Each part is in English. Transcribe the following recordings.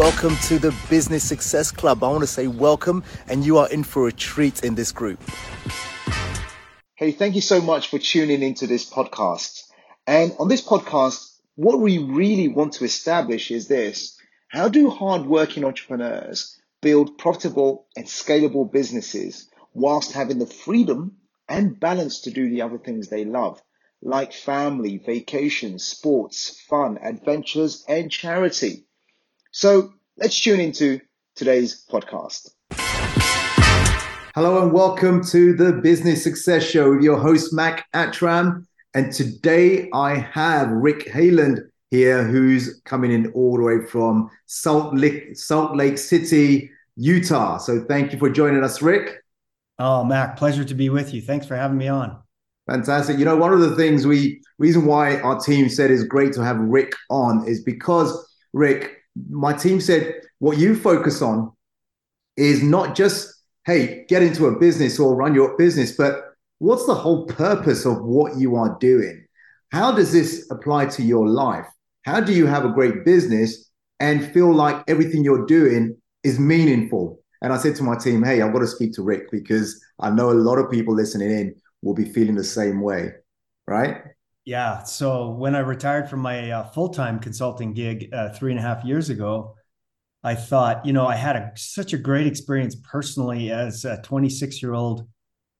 welcome to the Business Success Club. I want to say welcome, and you are in for a treat in this group. Hey, thank you so much for tuning into this podcast. And on this podcast, what we really want to establish is this how do hardworking entrepreneurs build profitable and scalable businesses whilst having the freedom and balance to do the other things they love, like family, vacations, sports, fun, adventures, and charity? So let's tune into today's podcast. Hello and welcome to the Business Success Show with your host, Mac Attram. And today I have Rick Heyland here, who's coming in all the way from Salt Lake, Salt Lake City, Utah. So thank you for joining us, Rick. Oh, Mac, pleasure to be with you. Thanks for having me on. Fantastic. You know, one of the things we reason why our team said is great to have Rick on is because Rick, my team said what you focus on is not just hey, get into a business or run your business, but what's the whole purpose of what you are doing? How does this apply to your life? How do you have a great business and feel like everything you're doing is meaningful? And I said to my team, hey, I've got to speak to Rick because I know a lot of people listening in will be feeling the same way, right? Yeah. So when I retired from my uh, full time consulting gig uh, three and a half years ago, I thought, you know, I had a, such a great experience personally as a 26 year old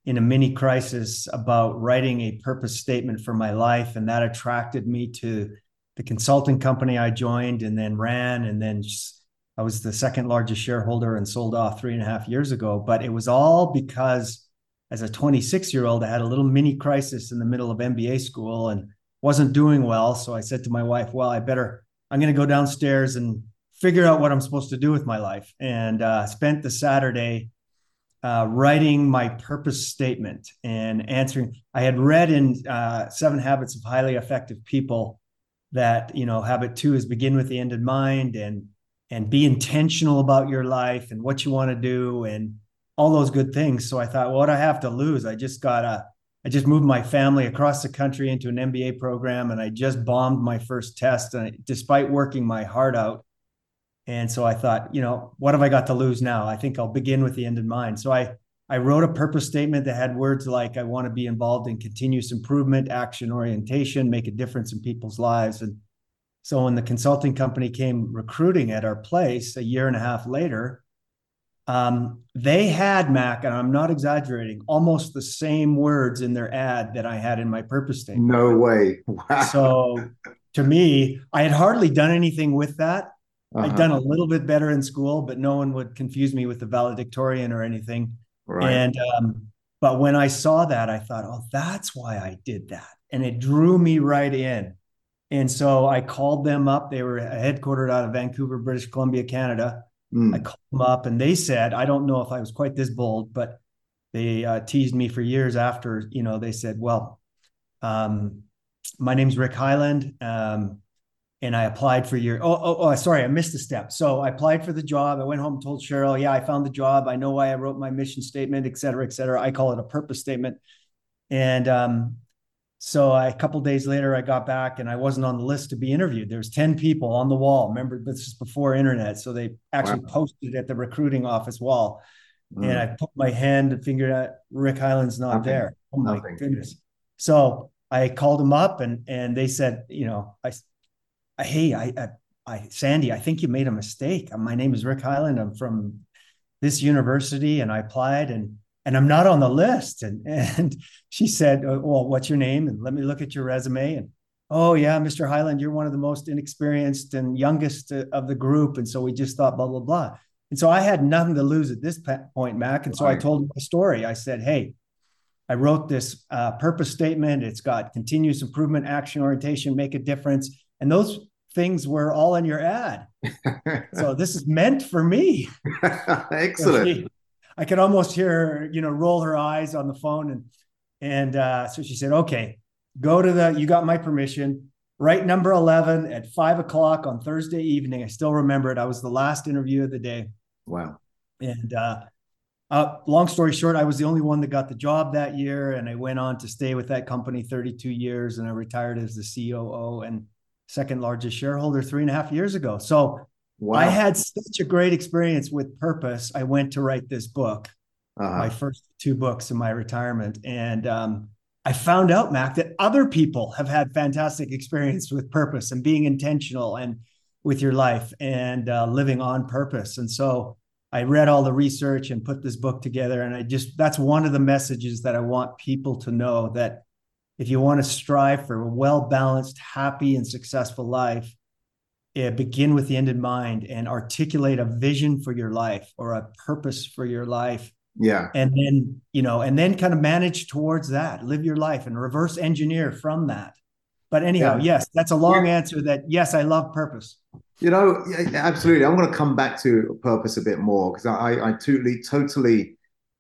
in a mini crisis about writing a purpose statement for my life. And that attracted me to the consulting company I joined and then ran. And then just, I was the second largest shareholder and sold off three and a half years ago. But it was all because as a 26 year old, I had a little mini crisis in the middle of MBA school and wasn't doing well. So I said to my wife, well, I better, I'm going to go downstairs and figure out what I'm supposed to do with my life. And uh, spent the Saturday uh, writing my purpose statement and answering. I had read in uh, Seven Habits of Highly Effective People that you know habit two is begin with the end in mind and and be intentional about your life and what you want to do and all those good things. So I thought, what do I have to lose? I just got a I just moved my family across the country into an MBA program and I just bombed my first test. And despite working my heart out, and so I thought, you know, what have I got to lose now? I think I'll begin with the end in mind. So I I wrote a purpose statement that had words like I want to be involved in continuous improvement, action orientation, make a difference in people's lives. And so when the consulting company came recruiting at our place a year and a half later, um, they had Mac, and I'm not exaggerating, almost the same words in their ad that I had in my purpose statement. No way. Wow. So to me, I had hardly done anything with that. Uh-huh. I'd done a little bit better in school, but no one would confuse me with the valedictorian or anything. Right. And um, but when I saw that, I thought, oh, that's why I did that, and it drew me right in. And so I called them up. They were headquartered out of Vancouver, British Columbia, Canada. Mm. I called them up, and they said, I don't know if I was quite this bold, but they uh, teased me for years after. You know, they said, well, um, my name's Rick Heyland. Um, and I applied for your. Oh, oh, oh, sorry, I missed a step. So I applied for the job. I went home told Cheryl, yeah, I found the job. I know why I wrote my mission statement, et cetera, et cetera. I call it a purpose statement. And um, so I, a couple days later, I got back and I wasn't on the list to be interviewed. There was 10 people on the wall. Remember, this is before internet. So they actually wow. posted at the recruiting office wall. Mm. And I put my hand and figured out Rick Heyland's not Nothing. there. Oh my Nothing. goodness. So I called him up and and they said, you know, I hey, I, I, I, Sandy, I think you made a mistake. My name is Rick Heyland. I'm from this university, and I applied, and and I'm not on the list. And and she said, oh, well, what's your name? And let me look at your resume. And oh yeah, Mr. Heyland, you're one of the most inexperienced and youngest uh, of the group, and so we just thought blah blah blah. And so I had nothing to lose at this point, Mac. And so right. I told my story. I said, hey. I wrote this uh, purpose statement. It's got continuous improvement, action orientation, make a difference. And those things were all in your ad. so this is meant for me. Excellent. So she, I could almost hear her, you know, roll her eyes on the phone. And and uh, so she said, okay, go to the, you got my permission. Write number 11 at five o'clock on Thursday evening. I still remember it. I was the last interview of the day. Wow. And uh, uh, long story short, I was the only one that got the job that year. And I went on to stay with that company 32 years and I retired as the COO. And second largest shareholder three and a half years ago. So wow. I had such a great experience with purpose. I went to write this book, uh-huh. my first two books in my retirement, and um, I found out, Mac, that other people have had fantastic experience with purpose and being intentional and with your life and uh, living on purpose. And so I read all the research and put this book together. And I just, that's one of the messages that I want people to know that if you want to strive for a well balanced, happy, and successful life, uh, begin with the end in mind and articulate a vision for your life or a purpose for your life. Yeah. And then, you know, and then kind of manage towards that, live your life and reverse engineer from that. But anyhow, yeah. yes, that's a long yeah. answer that yes, I love purpose. You know, absolutely. I'm going to come back to purpose a bit more because I, I totally, totally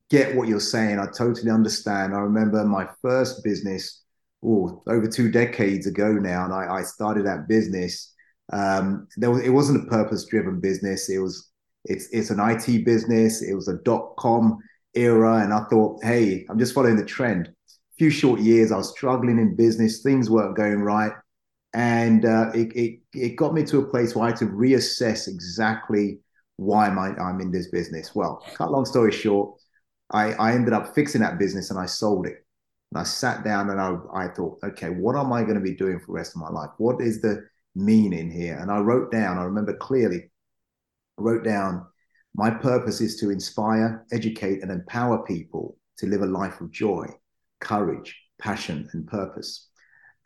get what you're saying. I totally understand. I remember my first business, oh, over two decades ago now, and I, I started that business. Um, there was, it wasn't a purpose-driven business. It was, it's, it's an IT business. It was a dot com era, and I thought, hey, I'm just following the trend A few short years, I was struggling in business, things weren't going right. And uh, it, it, it got me to a place where I had to reassess exactly why am I, I'm in this business. Well, cut long story short, I, I ended up fixing that business and I sold it. And I sat down and I, I thought, okay, what am I going to be doing for the rest of my life? What is the meaning here? And I wrote down, I remember clearly, I wrote down, my purpose is to inspire, educate, and empower people to live a life of joy courage, passion, and purpose.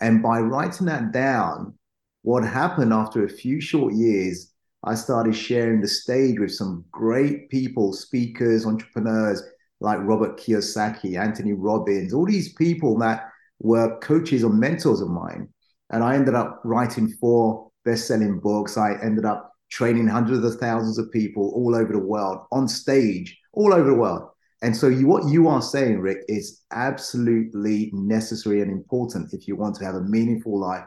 And by writing that down, what happened after a few short years, I started sharing the stage with some great people, speakers, entrepreneurs like Robert Kiyosaki, Anthony Robbins, all these people that were coaches or mentors of mine. And I ended up writing four best selling books. I ended up training hundreds of thousands of people all over the world on stage, all over the world. And so, you, what you are saying, Rick, is absolutely necessary and important if you want to have a meaningful life.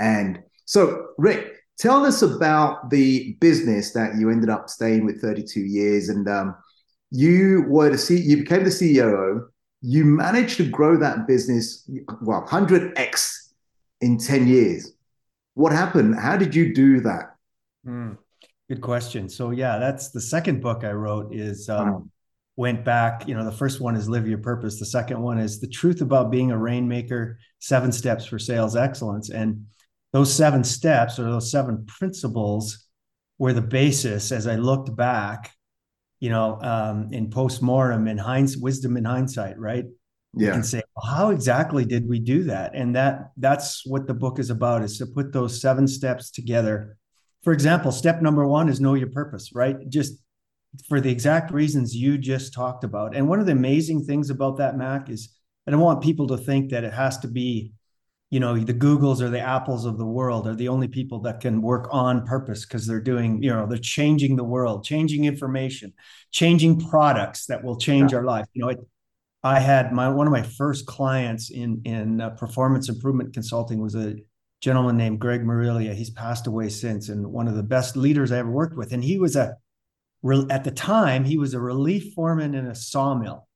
And so, Rick, tell us about the business that you ended up staying with 32 years, and um, you were the C- you became the CEO. You managed to grow that business, well, 100x in 10 years. What happened? How did you do that? Mm, good question. So, yeah, that's the second book I wrote. Is um, wow went back you know the first one is live your purpose the second one is the truth about being a rainmaker seven steps for sales excellence and those seven steps or those seven principles were the basis as i looked back you know um, in postmortem in hindsight wisdom in hindsight right yeah you can say how exactly did we do that and that that's what the book is about is to put those seven steps together for example step number one is know your purpose right just for the exact reasons you just talked about. And one of the amazing things about that, Mac, is I don't want people to think that it has to be, you know, the Googles or the Apples of the world are the only people that can work on purpose because they're doing, you know, they're changing the world, changing information, changing products that will change yeah. our life. You know, it, I had my one of my first clients in in uh, performance improvement consulting was a gentleman named Greg Marilia. He's passed away since, and one of the best leaders I ever worked with. And he was a at the time, he was a relief foreman in a sawmill.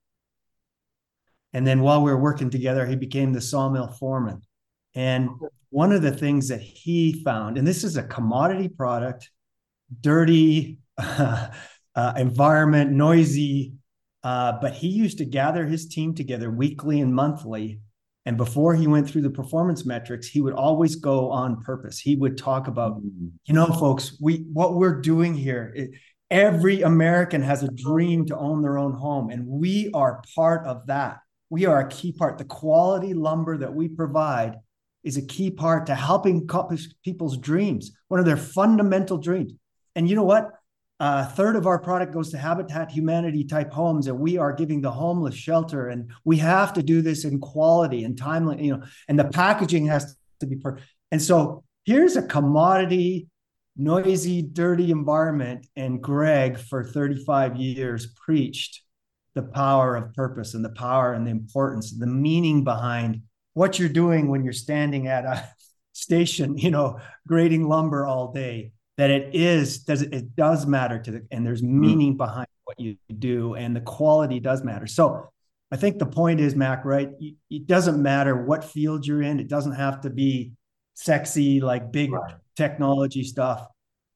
And then while we were working together, he became the sawmill foreman. And one of the things that he found, and this is a commodity product, dirty uh, uh, environment, noisy, uh, but he used to gather his team together weekly and monthly. And before he went through the performance metrics, he would always go on purpose. He would talk about, mm-hmm. you know, folks, we what we're doing here. It, Every American has a dream to own their own home, and we are part of that. We are a key part. The quality lumber that we provide is a key part to helping people's dreams, one of their fundamental dreams. And you know what? A third of our product goes to Habitat Humanity type homes, and we are giving the homeless shelter. And we have to do this in quality and timely, you know, and the packaging has to be perfect. And so here's a commodity noisy, dirty environment. And Greg, for 35 years, preached the power of purpose and the power and the importance, the meaning behind what you're doing when you're standing at a station, you know, grading lumber all day. That it is does it does matter to the and there's mm-hmm. meaning behind what you do and the quality does matter. So I think the point is, Mac, right? It doesn't matter what field you're in. It doesn't have to be sexy, like big right. technology stuff.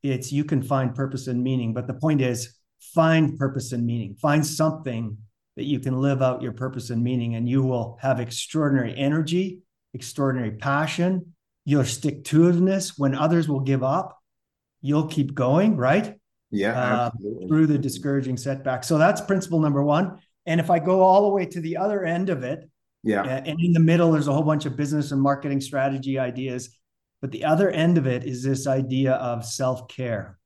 it's you can find purpose and meaning. But the point is, find purpose and meaning. Find something that you can live out your purpose and meaning, and you will have extraordinary energy, extraordinary passion. You'll stick to itiveness when others will give up. You'll keep going, right? Yeah, uh, through the discouraging setbacks. So that's principle number one. And if I go all the way to the other end of it, yeah, and in the middle, there's a whole bunch of business and marketing strategy ideas. But the other end of it is this idea of self care.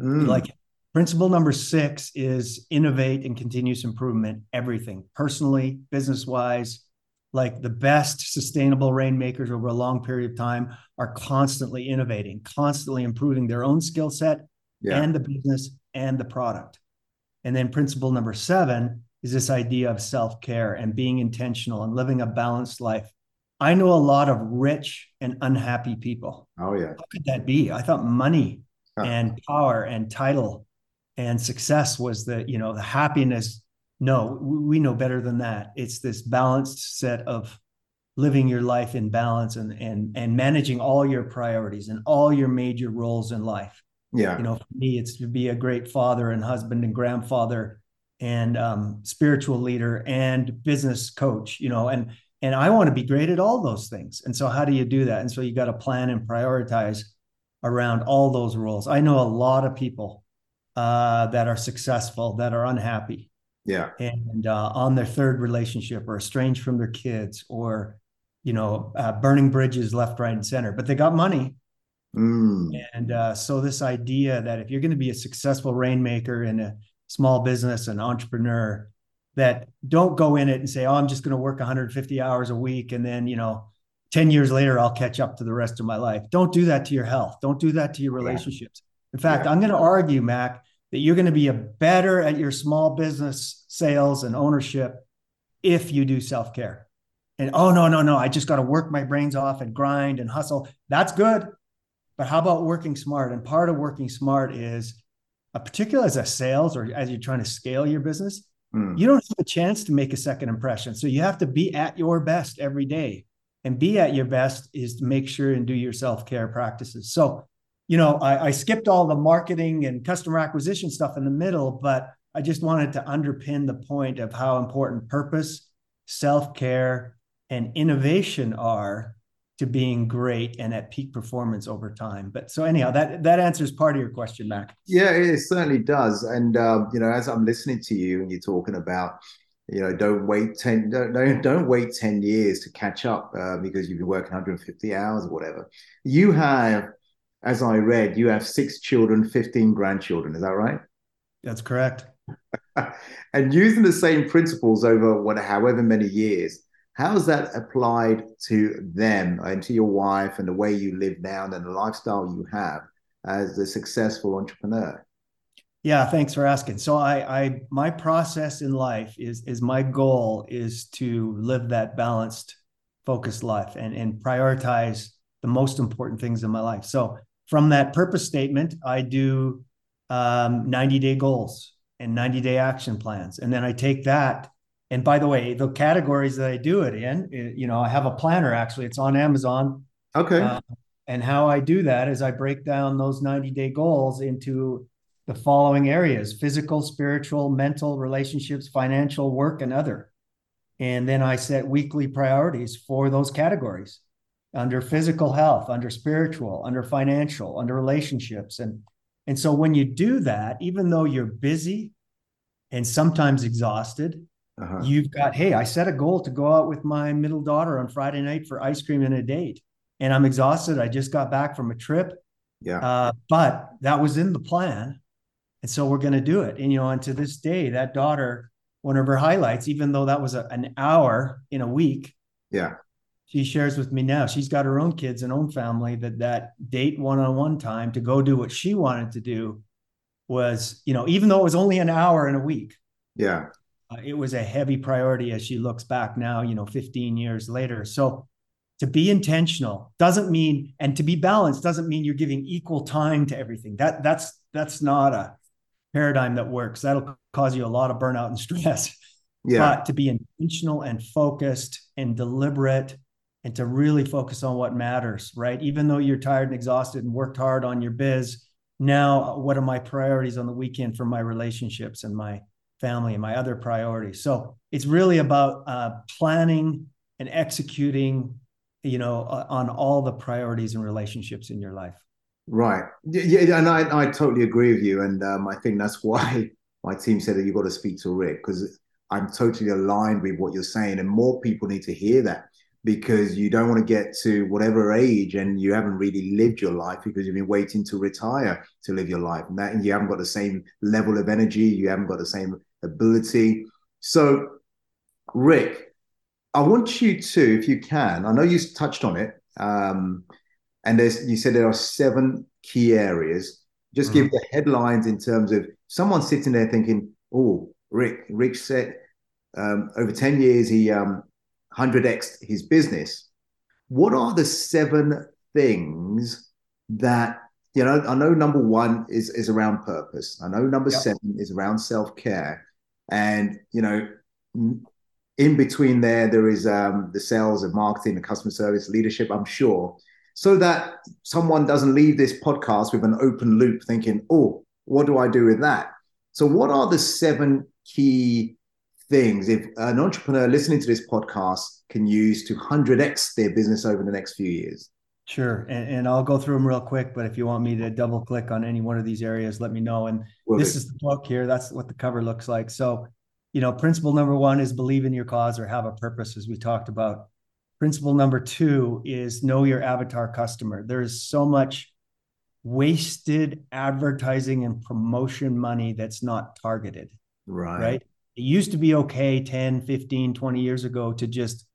Mm. Like principle number six is innovate and continuous improvement, everything personally, business wise. Like the best sustainable rainmakers over a long period of time are constantly innovating, constantly improving their own skill set yeah. and the business and the product. And then principle number seven is this idea of self care and being intentional and living a balanced life. I know a lot of rich and unhappy people. Oh, yeah. How could that be? I thought money huh. and power and title and success was the, you know, the happiness. No, we know better than that. It's this balanced set of living your life in balance and and and managing all your priorities and all your major roles in life. Yeah. You know, for me, it's to be a great father and husband and grandfather and um, spiritual leader and business coach you know and and i want to be great at all those things and so how do you do that and so you got to plan and prioritize around all those roles i know a lot of people uh, that are successful that are unhappy yeah and uh, on their third relationship or estranged from their kids or you know uh, burning bridges left right and center but they got money mm. and uh, so this idea that if you're going to be a successful rainmaker in a small business an entrepreneur that don't go in it and say, "Oh, I'm just going to work 150 hours a week and then, you know, 10 years later I'll catch up to the rest of my life." Don't do that to your health. Don't do that to your relationships. In fact, yeah. I'm going to argue, Mac, that you're going to be a better at your small business sales and ownership if you do self-care. And oh no, no, no, I just got to work my brains off and grind and hustle. That's good. But how about working smart? And part of working smart is uh, particularly as a sales or as you're trying to scale your business, mm. you don't have a chance to make a second impression. So you have to be at your best every day. And be at your best is to make sure and do your self care practices. So, you know, I, I skipped all the marketing and customer acquisition stuff in the middle, but I just wanted to underpin the point of how important purpose, self care, and innovation are to being great and at peak performance over time. But so anyhow, that that answers part of your question, Mac. Yeah, it certainly does. And uh, you know, as I'm listening to you and you're talking about, you know, don't wait ten don't don't wait ten years to catch up uh, because you've been working 150 hours or whatever. You have, as I read, you have six children, 15 grandchildren. Is that right? That's correct. and using the same principles over what however many years how is that applied to them and to your wife and the way you live now and the lifestyle you have as a successful entrepreneur? Yeah, thanks for asking. So I, I my process in life is is my goal is to live that balanced, focused life and and prioritize the most important things in my life. So from that purpose statement, I do um, 90 day goals and 90 day action plans, and then I take that and by the way, the categories that I do it in, eh, you know, I have a planner actually. It's on Amazon. Okay. Uh, and how I do that is I break down those 90 day goals into the following areas physical, spiritual, mental, relationships, financial, work, and other. And then I set weekly priorities for those categories under physical health, under spiritual, under financial, under relationships. And, and so when you do that, even though you're busy and sometimes exhausted, uh-huh. You've got, hey, I set a goal to go out with my middle daughter on Friday night for ice cream and a date. And I'm exhausted. I just got back from a trip. Yeah. Uh, but that was in the plan. And so we're going to do it. And, you know, and to this day, that daughter, one of her highlights, even though that was a, an hour in a week. Yeah. She shares with me now, she's got her own kids and own family that that date one-on-one time to go do what she wanted to do was, you know, even though it was only an hour in a week. Yeah uh, it was a heavy priority as she looks back now, you know, 15 years later. So to be intentional doesn't mean, and to be balanced doesn't mean you're giving equal time to everything. That that's that's not a paradigm that works. That'll cause you a lot of burnout and stress. Yeah. But to be intentional and focused and deliberate and to really focus on what matters, right? Even though you're tired and exhausted and worked hard on your biz now what are my priorities on the weekend for my relationships and my family and my other priorities? So it's really about uh, planning and executing you know on all the priorities and relationships in your life. Right. Yeah and i, I totally agree with you and um, i think that's why my team said that you've got to speak to rick because i'm totally aligned with what you're saying and more people need to hear that because you don't want to get to whatever age and you haven't really lived your life because you've been waiting to retire to live your life. And that and you haven't got the same level of energy you haven't got the same ability. So rick i want you to if you can i know you touched on it um, and there's you said there are seven key areas. Just mm-hmm. give the headlines in terms of someone sitting there thinking oh rick rick said um, over 10 years he um, 100x his business. What are the seven things that you know? I know number one is is around purpose. I know number yep. seven is around self care, and you know, in between there there is um, the sales and marketing and customer service leadership. I'm sure, so that someone doesn't leave this podcast with an open loop, thinking, "Oh, what do I do with that?" So, what are the seven key things if an entrepreneur listening to this podcast can use to 100x their business over the next few years? Sure. And, and, I'll go through them real quick, but if you want me to double click on any one of these areas, let me know. And Will this is the book here. That's what the cover looks like. So, you know, principle number one is believe in your cause or have a purpose, as we talked about. Principle number two is know your avatar customer. There's so much wasted advertising and promotion money that's not targeted. Right. Right it used to be okay 10 15 20 years ago to just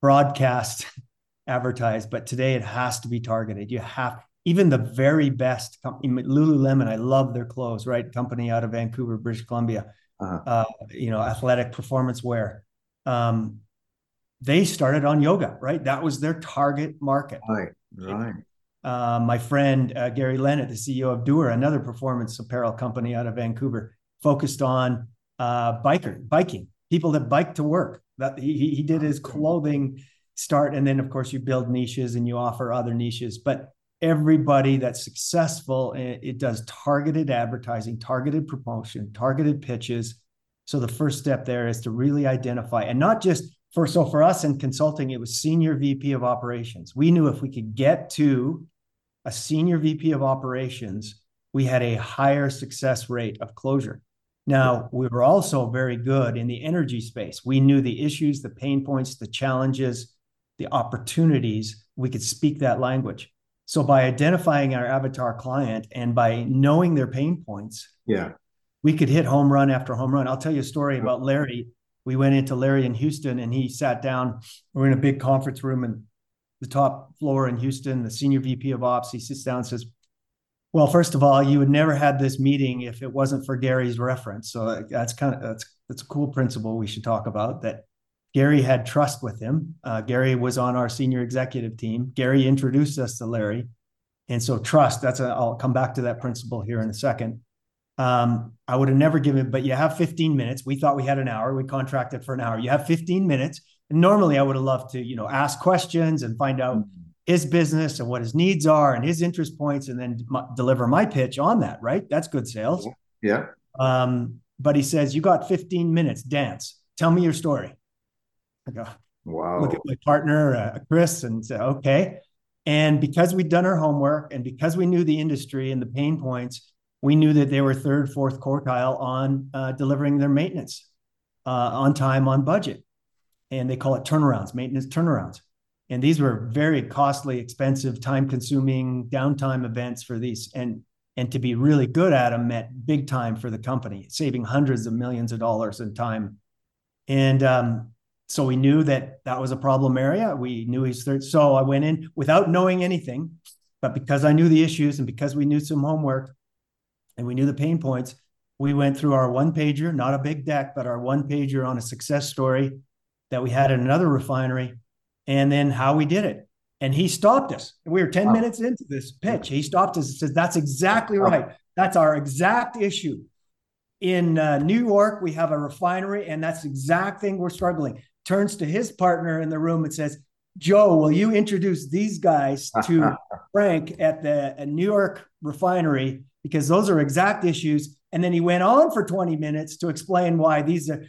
broadcast advertise but today it has to be targeted. You have even the very best company lululemon i love their clothes right? Company out of vancouver british columbia uh-huh. uh, you know athletic performance wear. Um, they started on yoga right? That was their target market. Right right. uh, my friend uh, gary leonard the ceo of duer another performance apparel company out of vancouver focused on uh, biker biking people that bike to work that he, he did his clothing start and then of course you build niches and you offer other niches but everybody that's successful it, it does targeted advertising targeted promotion targeted pitches. So the first step there is to really identify and not just for so for us in consulting it was senior vp of operations. We knew if we could get to a senior vp of operations we had a higher success rate of closure now, we were also very good in the energy space. We knew the issues, the pain points, the challenges, the opportunities. We could speak that language. So by identifying our avatar client and by knowing their pain points, yeah, we could hit home run after home run. I'll tell you a story about Larry. We went into Larry in Houston and he sat down. We're in a big conference room and the top floor in Houston, the senior VP of ops, he sits down and says, well, first of all, you would never had this meeting if it wasn't for Gary's reference. So that's kind of that's that's a cool principle we should talk about. That Gary had trust with him. Uh, Gary was on our senior executive team. Gary introduced us to Larry, and so trust. That's a. I'll come back to that principle here in a second. Um, I would have never given, but you have 15 minutes. We thought we had an hour. We contracted for an hour. You have 15 minutes. And normally, I would have loved to, you know, ask questions and find out. His business and what his needs are and his interest points and then m- deliver my pitch on that right? That's good sales. Yeah. Um, but he says you got 15 minutes dance. Tell me your story. I go wow. Look at my partner uh, chris and say okay. And because we'd done our homework and because we knew the industry and the pain points we knew that they were third fourth quartile on uh, delivering their maintenance uh, on time on budget. And they call it turnarounds maintenance turnarounds and these were very costly expensive time consuming downtime events for these. And and to be really good at them meant big time for the company saving hundreds of millions of dollars in time. And um, so we knew that that was a problem area. We knew he's third so i went in without knowing anything but because i knew the issues and because we knew some homework and we knew the pain points we went through our one pager not a big deck but our one pager on a success story that we had in another refinery and then how we did it. And he stopped us. We were 10 wow. minutes into this pitch. He stopped us and says, That's exactly right. That's our exact issue. In uh, New York, we have a refinery, and that's the exact thing we're struggling. Turns to his partner in the room and says, Joe, will you introduce these guys to Frank at the at New York refinery? Because those are exact issues. And then he went on for 20 minutes to explain why these are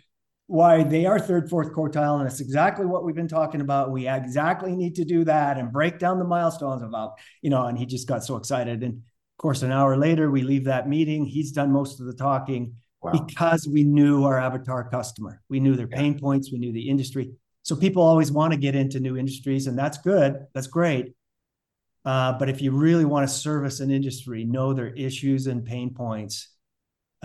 why they are third, fourth quartile. And it's exactly what we've been talking about. We exactly need to do that and break down the milestones about, you know, and he just got so excited. And of course, an hour later, we leave that meeting. He's done most of the talking wow. because we knew our avatar customer. We knew their pain points, we knew the industry. So people always want to get into new industries, and that's good. That's great. Uh, but if you really want to service an industry, know their issues and pain points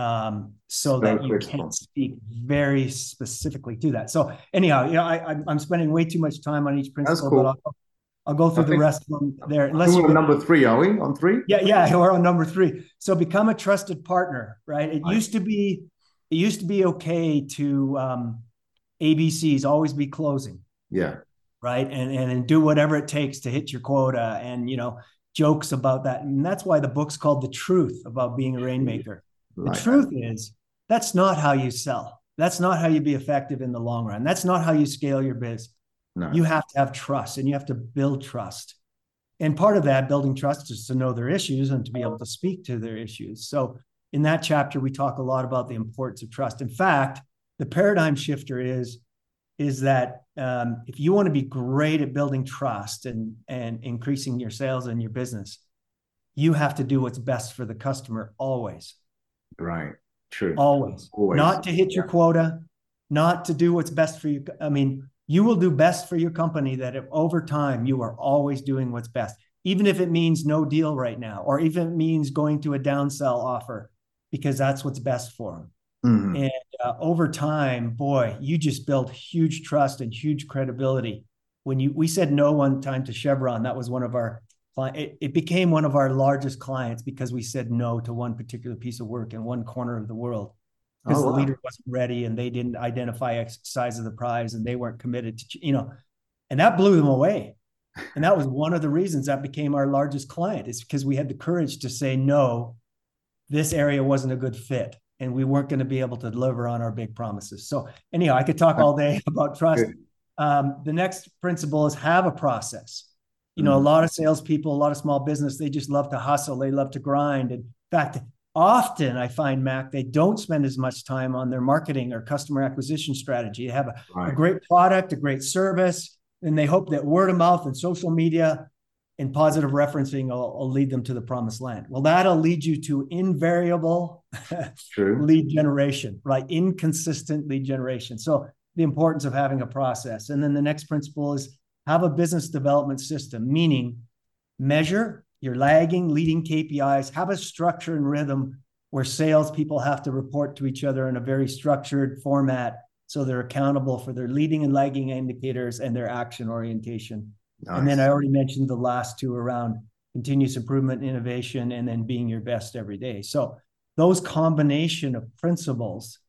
um, so that you can speak very specifically to that. So anyhow, you know, I, I'm spending way too much time on each principle, cool. but I'll, I'll, go through I the rest of them there. Unless we're on number three, are we on three? Yeah, yeah, we're on number three. So become a trusted partner, right? It right. used to be, it used to be okay to um, ABCs always be closing. Yeah. Right. And, and and do whatever it takes to hit your quota and you know jokes about that. And that's why the book's called The Truth about being a rainmaker. The truth is, that's not how you sell. That's not how you be effective in the long run. That's not how you scale your biz. No. You have to have trust and you have to build trust. And part of that building trust is to know their issues and to be able to speak to their issues. So in that chapter, we talk a lot about the importance of trust. In fact, the paradigm shifter is is that um, if you want to be great at building trust and and increasing your sales and your business, you have to do what's best for the customer always. Right. True. Always. always. Not to hit your quota, not to do what's best for you. I mean, you will do best for your company that if over time you are always doing what's best, even if it means no deal right now, or even it means going to a downsell offer, because that's what's best for them. Mm-hmm. And uh, over time, boy, you just build huge trust and huge credibility. When you we said no one time to Chevron, that was one of our it, it became one of our largest clients because we said no to one particular piece of work in one corner of the world because oh, the leader wasn't ready and they didn't identify size of the prize and they weren't committed to you know and that blew them away and that was one of the reasons that became our largest client is because we had the courage to say no this area wasn't a good fit and we weren't going to be able to deliver on our big promises. So anyhow, I could talk all day about trust. Um, the next principle is have a process. You know, mm-hmm. a lot of salespeople, a lot of small business, they just love to hustle. They love to grind. In fact, often I find Mac they don't spend as much time on their marketing or customer acquisition strategy. They have a, right. a great product, a great service, and they hope that word of mouth and social media and positive referencing will, will, lead them to the promised land. Well, that'll lead you to invariable lead generation, right? Inconsistent lead generation. So the importance of having a process. And then the next principle is have a business development system, meaning measure your lagging, leading KPIs, have a structure and rhythm where salespeople have to report to each other in a very structured format so they're accountable for their leading and lagging indicators and their action orientation. Nice. And then I already mentioned the last two around continuous improvement, innovation, and then being your best every day. So those combination of principles,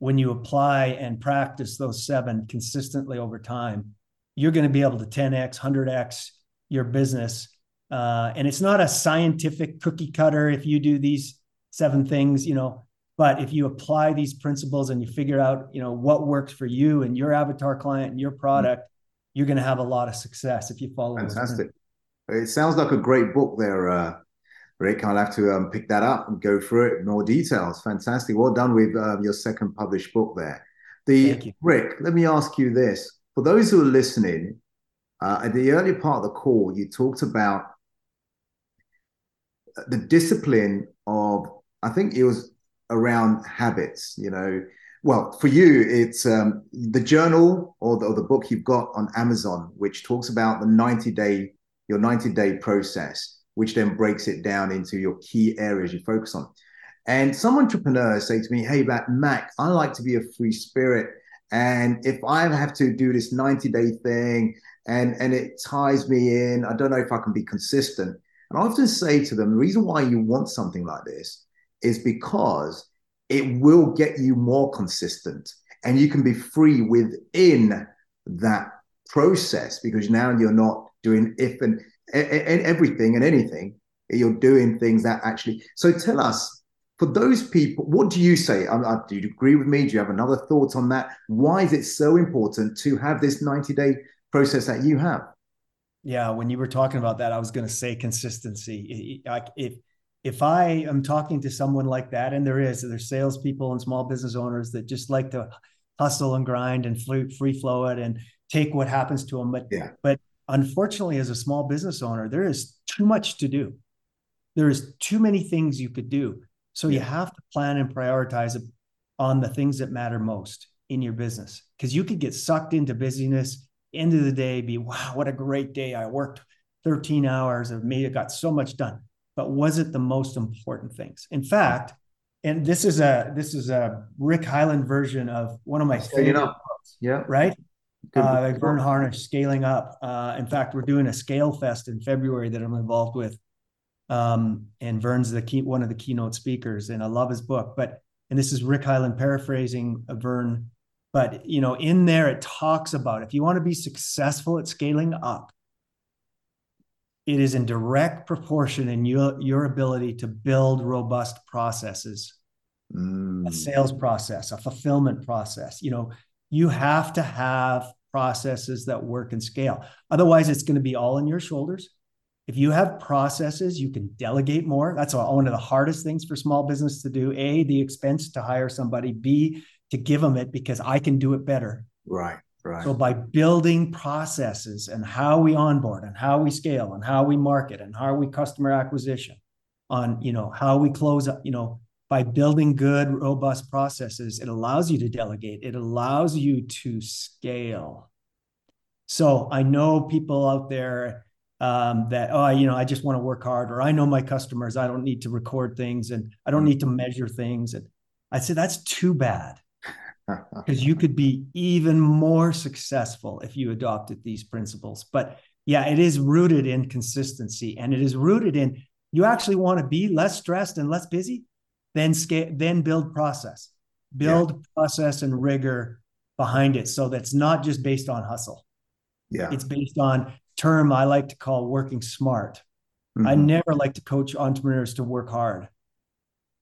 when you apply and practice those seven consistently over time, you're going to be able to 10x, 100x your business. Uh, and it's not a scientific cookie cutter if you do these seven things, you know, but if you apply these principles and you figure out, you know, what works for you and your avatar client and your product, you're going to have a lot of success if you follow. Fantastic. It sounds like a great book there, uh, Rick. I'll have to um, pick that up and go through it more details. Fantastic. Well done with um, your second published book there. The Rick, let me ask you this: for those who are listening, uh, at the earlier part of the call, you talked about the discipline of. I think it was around habits. You know, well, for you, it's um, the journal or the, or the book you've got on Amazon, which talks about the 90 day, your 90 day process, which then breaks it down into your key areas you focus on. And some entrepreneurs say to me, Hey, Mac, I like to be a free spirit. And if I have to do this 90 day thing and, and it ties me in, I don't know if I can be consistent. And I often say to them, the reason why you want something like this is because it will get you more consistent and you can be free within that process because now you're not doing if and, and everything and anything you're doing things that actually so tell us for those people what do you say do you agree with me do you have another thought on that why is it so important to have this 90 day process that you have. Yeah, when you were talking about that, I was going to say consistency. If if I am talking to someone like that, and there is, there's salespeople and small business owners that just like to hustle and grind and free, free flow it and take what happens to them. But yeah. but unfortunately, as a small business owner, there is too much to do. There is too many things you could do. So you have to plan and prioritize on the things that matter most in your business because you could get sucked into busyness. End of the day, be wow, what a great day! I worked 13 hours, of me. it, got so much done. But was it the most important things? In fact, and this is a this is a Rick Heyland version of one of my favorite books. Yeah. Right. Uh, Verne Harnish, Scaling Up. Uh, in fact, we're doing a Scale Fest in February that I'm involved with. Um, and Verne's the key, one of the keynote speakers, and I love his book. But and this is Rick Heyland paraphrasing Vern, but you know, in there it talks about if you want to be successful at scaling up, it is in direct proportion in your, your ability to build robust processes mm. a sales process a fulfillment process you know you have to have processes that work and scale otherwise it's going to be all in your shoulders if you have processes you can delegate more that's one of the hardest things for small business to do a the expense to hire somebody b to give them it because i can do it better right Right. So by building processes and how we onboard and how we scale and how we market and how we customer acquisition on, you know, how we close up, you know, by building good, robust processes, it allows you to delegate. It allows you to scale. So I know people out there um, that, oh, you know, I just want to work hard, or I know my customers, I don't need to record things and I don't need to measure things. And I say that's too bad because you could be even more successful if you adopted these principles. But yeah, it is rooted in consistency and it is rooted in you actually want to be less stressed and less busy, then scale, then build process, build yeah. process and rigor behind it. So that's not just based on hustle. Yeah. It's based on term I like to call working smart. Mm-hmm. I never like to coach entrepreneurs to work hard.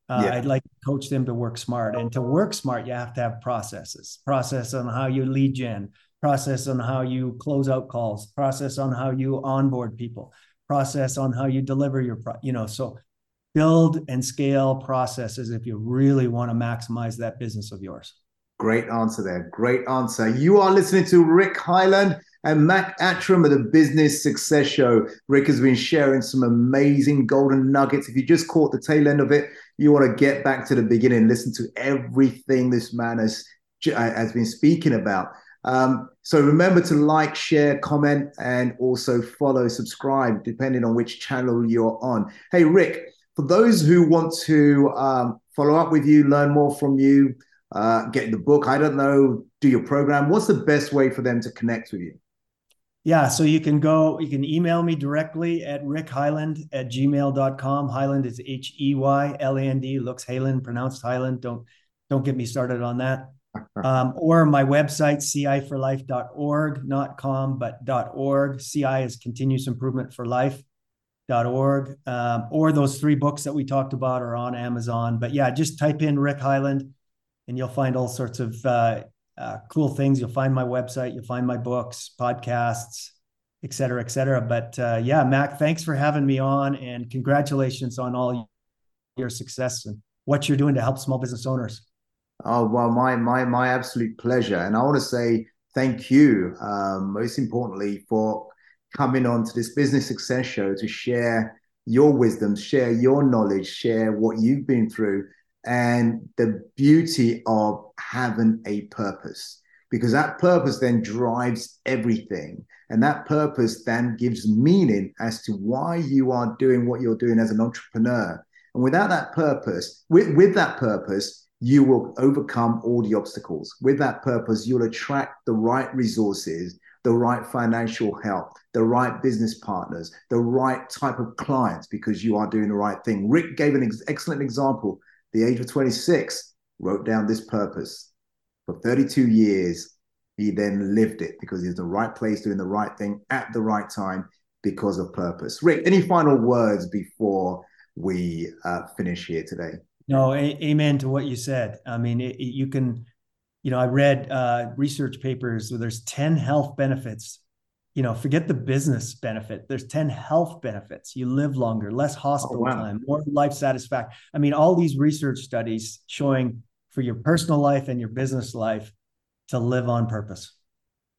Uh, yeah. I'd like to coach them to work smart. And to work smart, you have to have processes process on how you lead gen, process on how you close out calls, process on how you onboard people, process on how you deliver your, pro- you know, so build and scale processes if you really want to maximize that business of yours. Great answer there. Great answer. You are listening to Rick Heyland and Mac Attram of the Business Success Show. Rick has been sharing some amazing golden nuggets. If you just caught the tail end of it, you want to get back to the beginning, listen to everything this man has, has been speaking about. Um, so remember to like, share, comment, and also follow, subscribe, depending on which channel you're on. Hey, Rick, for those who want to um, follow up with you, learn more from you, uh, get the book, I don't know, do your program, what's the best way for them to connect with you? Yeah, so you can go, you can email me directly at rickheyland at gmail.com. Heyland is H E Y L A N D, looks Hayland, pronounced Highland. Don't don't get me started on that. Um, or my website, ci4life.org, not com, but dot .org. CI is continuous improvement for life. .org um, or those three books that we talked about are on Amazon. But yeah, just type in Rick Heyland and you'll find all sorts of uh, uh, cool things. You'll find my website, you'll find my books, podcasts, et cetera, et cetera. But uh, yeah, Mac, thanks for having me on and congratulations on all your success and what you're doing to help small business owners. Oh, well, my, my, my absolute pleasure. And I want to say thank you, um, most importantly, for coming on to this business success show to share your wisdom, share your knowledge, share what you've been through and the beauty of having a purpose because that purpose then drives everything and that purpose then gives meaning as to why you are doing what you're doing as an entrepreneur and without that purpose with, with that purpose you will overcome all the obstacles with that purpose you'll attract the right resources the right financial help, the right business partners, the right type of clients because you are doing the right thing. Rick gave an ex- excellent example the age of 26, wrote down this purpose. For 32 years, he then lived it because he's in the right place, doing the right thing at the right time because of purpose. Rick, any final words before we uh, finish here today? No, a- amen to what you said. I mean, it, it, you can, you know, I read uh, research papers. So there's 10 health benefits you know, forget the business benefit. There's 10 health benefits. You live longer, less hospital oh, wow. time, more life satisfaction. I mean, all these research studies showing for your personal life and your business life to live on purpose.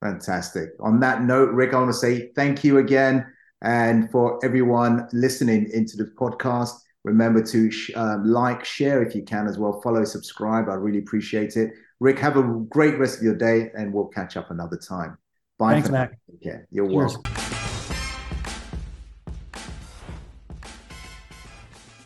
Fantastic. On that note, Rick, I want to say thank you again. And for everyone listening into the podcast, remember to um, like, share if you can as well, follow, subscribe. I really appreciate it. Rick, have a great rest of your day and we'll catch up another time. Bye. Thanks, Mac. Yeah, you're Cheers. welcome.